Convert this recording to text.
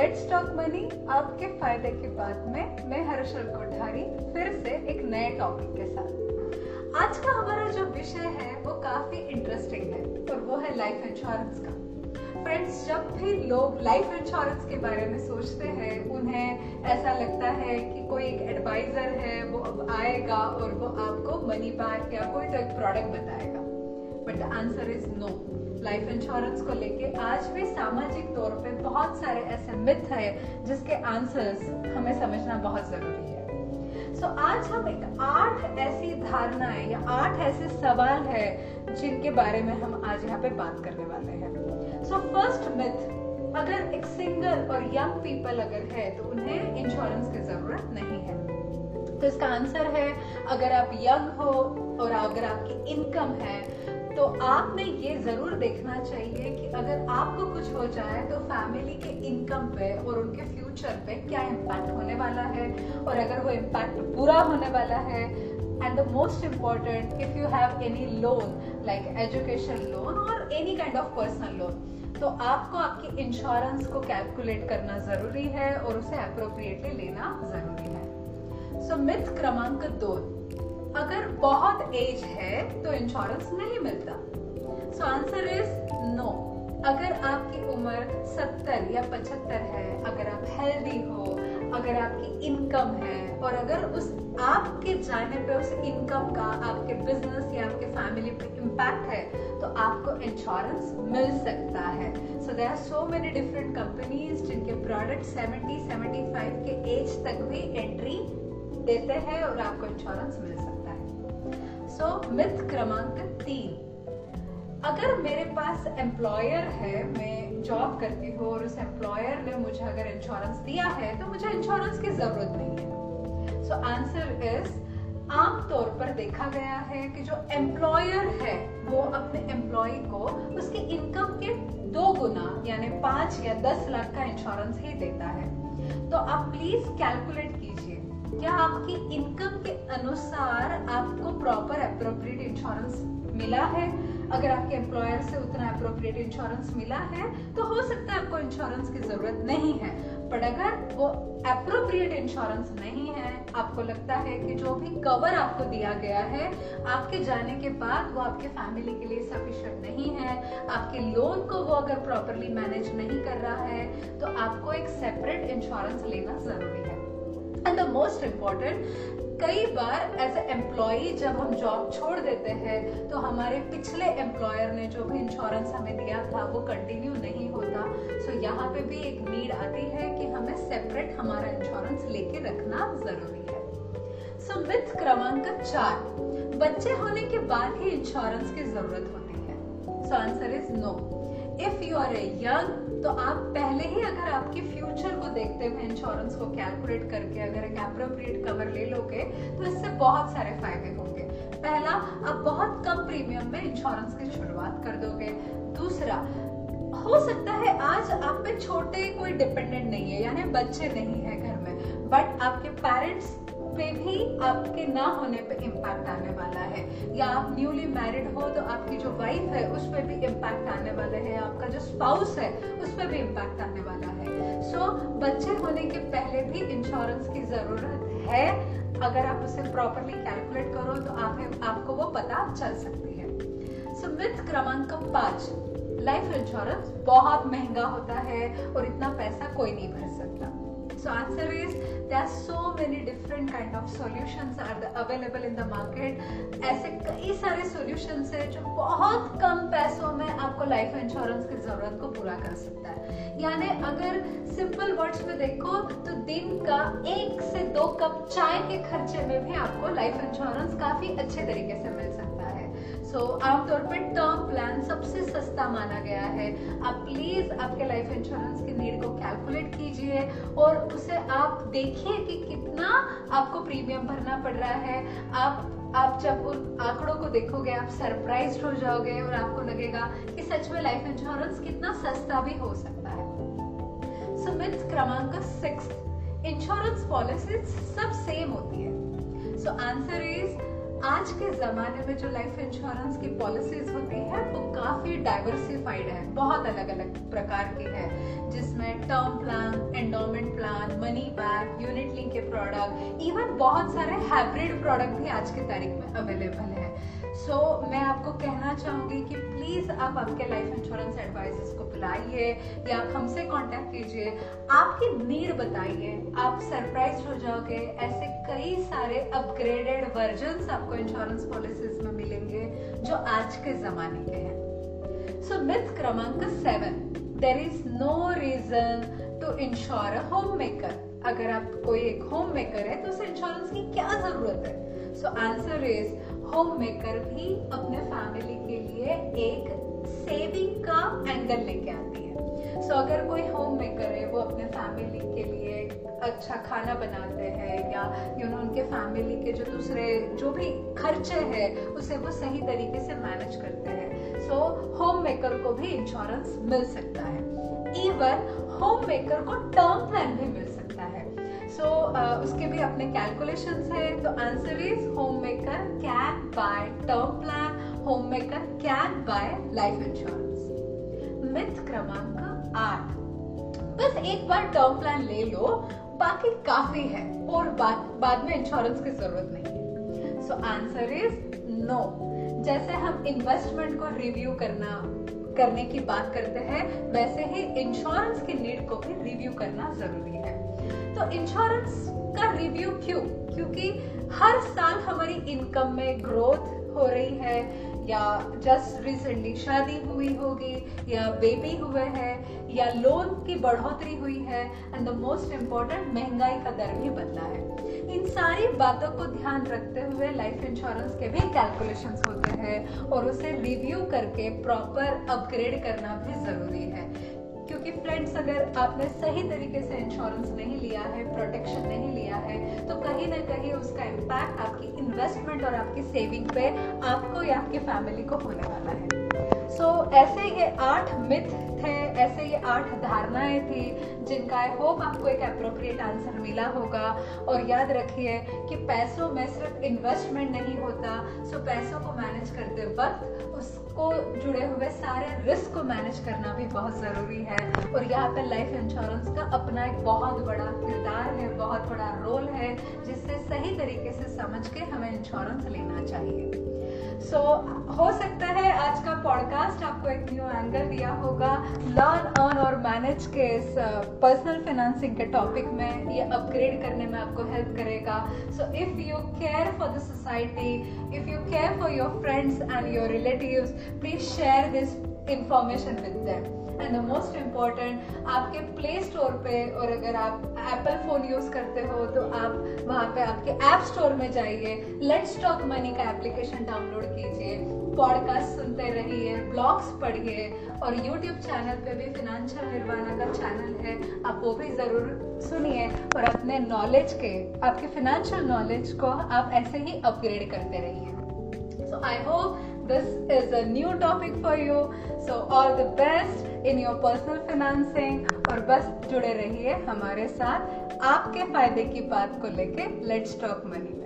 Let's talk money आपके फ़ायदे की बात में मैं हर्षल कोठारी फिर से एक नए टॉपिक के साथ। आज का हमारा जो विषय है, वो काफ़ी इंटरेस्टिंग है और वो है लाइफ इंश्योरेंस का। फ्रेंड्स जब भी लोग लाइफ इंश्योरेंस के बारे में सोचते हैं, उन्हें ऐसा लगता है कि कोई एक एडवाइजर है, वो अब आएगा और वो आपको मनी बैक या कोई तो एक प्रोडक्ट बताएगा। But the answer is no life insurance को लेके आज भी सामाजिक तौर पे बहुत सारे ऐसे मिथ है जिसके आंसर्स हमें समझना बहुत ज़रूरी है। सो so, आज हम एक आठ ऐसी धारणाएँ या आठ ऐसे सवाल है जिनके बारे में हम आज यहाँ पे बात करने वाले हैं। सो फ़र्स्ट मिथ अगर एक सिंगल और यंग पीपल अगर है तो उन्हें इंश्योरेंस की ज़रूरत नहीं है। तो इसका आंसर है, अगर आप यंग हो और अगर आपकी इनकम है तो आपने ये ज़रूर देखना चाहिए कि अगर आपको कुछ हो जाए तो फैमिली के इनकम पे और उनके फ्यूचर पे क्या इम्पैक्ट होने वाला है। और अगर वो इम्पैक्ट बुरा होने वाला है and the most important if you have any loan like education loan और any kind of personal loan तो आपको आपकी इंश्योरेंस को कैलकुलेट करना ज़रूरी है और उसे अप्रोप्रिएटली लेना ज़रूरी है। सो मिथ क्रमांक दो। अगर बहुत एज है तो इंश्योरेंस नहीं मिलता। सो आंसर इज़ नो अगर आपकी उम्र 70 या 75 है, अगर आप हेल्दी हो, अगर आपकी इनकम है, और अगर उस आपके जाने पे उस इनकम का आपके बिज़नेस या आपके फैमिली पे इम्पैक्ट है तो आपको इंश्योरेंस मिल सकता है। So there are so many different companies जिनके प्रोडक्ट 70 75 के एज तक भी एंट्री देते हैं और आपको इंश्योरेंस मिल सकता है। सो मिथ क्रमांक तीन। अगर मेरे पास एम्प्लॉयर है, मैं जॉब करती हूँ और उस एम्प्लॉयर ने मुझे अगर इंश्योरेंस दिया है तो मुझे इंश्योरेंस की ज़रूरत नहीं है। सो आंसर इज़ आमतौर पर देखा गया है कि जो एम्प्लॉयर है, वो अपने एम्प्लॉय को उसकी इनकम के दो गुना, यानी पाँच या दस लाख का इंश्योरेंस ही देता है। तो आप प्लीज़ कैलकुलेट कीजिए क्या आपकी इनकम के अनुसार आपको प्रॉपर अप्रोप्रिएट इंश्योरेंस मिला है? अगर आपके एम्प्लॉयर से उतना अप्रोप्रिएट इंश्योरेंस मिला है तो हो सकता है आपको इंश्योरेंस की ज़रूरत नहीं है। पर अगर वो अप्रोप्रिएट इंश्योरेंस नहीं है, आपको लगता है कि जो भी कवर आपको दिया गया है, आपके जाने के बाद वो आपके फैमिली के लिए सफिशियंट नहीं है, आपके लोन को वो अगर प्रॉपरली मैनेज नहीं कर रहा है तो आपको एक सेपरेट इंश्योरेंस लेना ज़रूरी है। एंड द मोस्ट इंपॉर्टेंट कई बार एज ए एम्प्लॉय जब हम जॉब छोड़ देते हैं तो हमारे पिछले एम्प्लॉयर ने जो भी इंश्योरेंस हमें दिया था वो कंटिन्यू नहीं होता। सो so, यहाँ पे भी एक नीड आती है कि हमें सेपरेट हमारा इंश्योरेंस लेके रखना ज़रूरी है। सो मिथ क्रमांक चार बच्चे होने के बाद ही इंश्योरेंस की ज़रूरत होती है। So answer is no if you are a young तो आप पहले ही अगर आपके फ्यूचर को देखते हुए इंश्योरेंस को कैलकुलेट करके, अगर एक अप्रोप्रिएट कवर ले लोगे तो इससे बहुत सारे फ़ायदे होंगे। पहला, आप बहुत कम प्रीमियम में इंश्योरेंस की शुरुआत कर दोगे। दूसरा, हो सकता है आज आप पे छोटे कोई डिपेंडेंट नहीं है, यानी बच्चे नहीं है घर में बट आपके पेरेंट्स पे भी आपके ना होने पे इम्पैक्ट आने वाला है। या आप न्यूली मैरिड हो तो आपकी जो वाइफ है उस पर भी इम्पैक्ट आने वाला है। आपका जो स्पाउस है उस पर भी इम्पैक्ट आने वाला है। सो so, बच्चे होने के पहले भी इंश्योरेंस की ज़रूरत है। अगर आप उसे प्रॉपरली कैलकुलेट करो तो आप आपको वो पता चल सकती है। सो मिथ क्रमांक पाँच लाइफ इंश्योरेंस बहुत महँगा होता है और इतना पैसा कोई नहीं भर सकता। So, answer is, there are so many different kind of solutions are available in the market. ऐसे कई सारे solutions है जो बहुत कम पैसों में आपको लाइफ इंश्योरेंस की ज़रूरत को पूरा कर सकता है यानी अगर सिंपल वर्ड्स में देखो तो दिन का एक से दो कप चाय के खर्चे में भी आपको लाइफ इंश्योरेंस काफ़ी अच्छे तरीके से मिल सकता है सो आमतौर पर टर्म प्लान सबसे सस्ता माना गया है। आप प्लीज़ आपके लाइफ इंश्योरेंस की नीड को कैलकुलेट कीजिए और उसे आप देखिए कि कितना आपको प्रीमियम भरना पड़ रहा है। आप आप जब उन आंकड़ों को देखोगे, आप सरप्राइज़ हो जाओगे और आपको लगेगा कि सच में लाइफ इंश्योरेंस कितना सस्ता भी हो सकता है। सुमित क्रमांक सिक्स इंश्योरेंस पॉलिसी सब सेम होती है। सो आंसर इज़ आज के ज़माने में जो लाइफ इंश्योरेंस की पॉलिसीज़ होती है, वो काफ़ी डाइवर्सिफाइड है। बहुत अलग अलग प्रकार की है। जिसमें term plan endowment plan money back unit link के प्रोडक्ट इवन बहुत सारे हाइब्रिड प्रोडक्ट भी आज की तारीख में अवेलेबल है। सो so, मैं आपको कहना चाहूँगी कि प्लीज़ आप आपके लाइफ इंश्योरेंस एडवाइजर्स को बुलाइए या आप हमसे कांटेक्ट कीजिए। आपकी नीड बताइए। आप सरप्राइज़ हो जाओगे। ऐसे कई सारे अपग्रेडेड वर्जन आपको इंश्योरेंस पॉलिसीज़ में मिलेंगे जो आज के ज़माने के हैं। सो मिथ क्रमांक seven there is no reason to insure a homemaker अगर आप कोई एक होम मेकर है तो उसे इंश्योरेंस की क्या ज़रूरत है? So answer is home maker भी अपने फैमिली के लिए एक सेविंग का एंगल लेके आती है। सो so, अगर कोई होम मेकर है वो अपने फैमिली के लिए अच्छा खाना बनाते हैं या यू नो उनके फैमिली के जो दूसरे जो भी खर्चे हैं उसे वो सही तरीके से मैनेज करते हैं। सो होम मेकर को भी इंश्योरेंस मिल सकता है। इवन होम मेकर को टर्म प्लान भी मिल सकता है। सो uh, उसके भी अपने कैलकुलेशंस है तो answer is homemaker can buy term plan homemaker can buy life insurance myth क्रमांक आठ। बस एक बार टर्म प्लान ले लो बाकी काफ़ी है और बाद बाद में इंश्योरेंस की ज़रूरत नहीं है। सो आंसर इज़ नो जैसे हम इन्वेस्टमेंट को रिव्यू करना करने की बात करते हैं वैसे ही इंश्योरेंस की नीड को भी रिव्यू करना ज़रूरी है। तो इंश्योरेंस का रिव्यू क्यों? क्योंकि हर साल हमारी इनकम में ग्रोथ हो रही है, या जस्ट रिसेंटली शादी हुई होगी, या बेबी हुए हैं, या लोन की बढ़ोतरी हुई है एंड द मोस्ट इम्पोर्टेंट महँगाई का दर भी बदला है। इन सारी बातों को ध्यान रखते हुए लाइफ इंश्योरेंस के भी कैलकुलेशंस होते हैं, और उसे रिव्यू करके प्रॉपर अपग्रेड करना भी ज़रूरी है। क्योंकि फ्रेंड्स अगर आपने सही तरीके से इंश्योरेंस नहीं लिया है प्रोटेक्शन नहीं लिया है तो कहीं ना कहीं उसका इम्पैक्ट आपकी इन्वेस्टमेंट और आपकी सेविंग पे आपको या आपकी फैमिली को होने वाला है। सो so, ऐसे ये आठ मिथ थे ऐसे ये आठ धारणाएँ थी जिनका आई होप आपको एक अप्रोप्रिएट आंसर मिला होगा। और याद रखिए कि पैसों में सिर्फ़ इन्वेस्टमेंट नहीं होता सो पैसों को मैनेज करते वक्त उसको जुड़े हुए सारे रिस्क को मैनेज करना भी बहुत ज़रूरी है। और यहाँ पे लाइफ इंश्योरेंस का अपना एक बहुत बड़ा किरदार है बहुत बड़ा रोल है जिससे सही तरीके से समझ के हमें इंश्योरेंस लेना चाहिए। सो so, हो सकता है आज का पॉडकास्ट आपको एक न्यू एंगल दिया होगा। लर्न अर्न और मैनेज के इस पर्सनल फाइनेंसिंग के टॉपिक में ये अपग्रेड करने में आपको हेल्प करेगा। So if you care for the society if you care for your friends and your relatives please share this information with them and the most important आपके play store पे, और अगर आप एप्पल फ़ोन यूज़ करते हो तो आप वहाँ पे आपके ऐप स्टोर में जाइए लेट्स टॉक मनी का एप्लीकेशन डाउनलोड कीजिए पॉडकास्ट सुनते रहिए ब्लॉग्स पढ़िए, और यूट्यूब चैनल पे भी फिनेंशियल निर्वाणा का चैनल है, आप वो भी ज़रूर सुनिए, और अपने नॉलेज के, आपके फिनेंशियल नॉलेज को आप ऐसे ही अपग्रेड करते रहिए। So I hope this is a new topic for you so all the best in your personal financing और बस जुड़े रहिए हमारे साथ आपके फ़ायदे की बात को लेके लेट्स टॉक मनी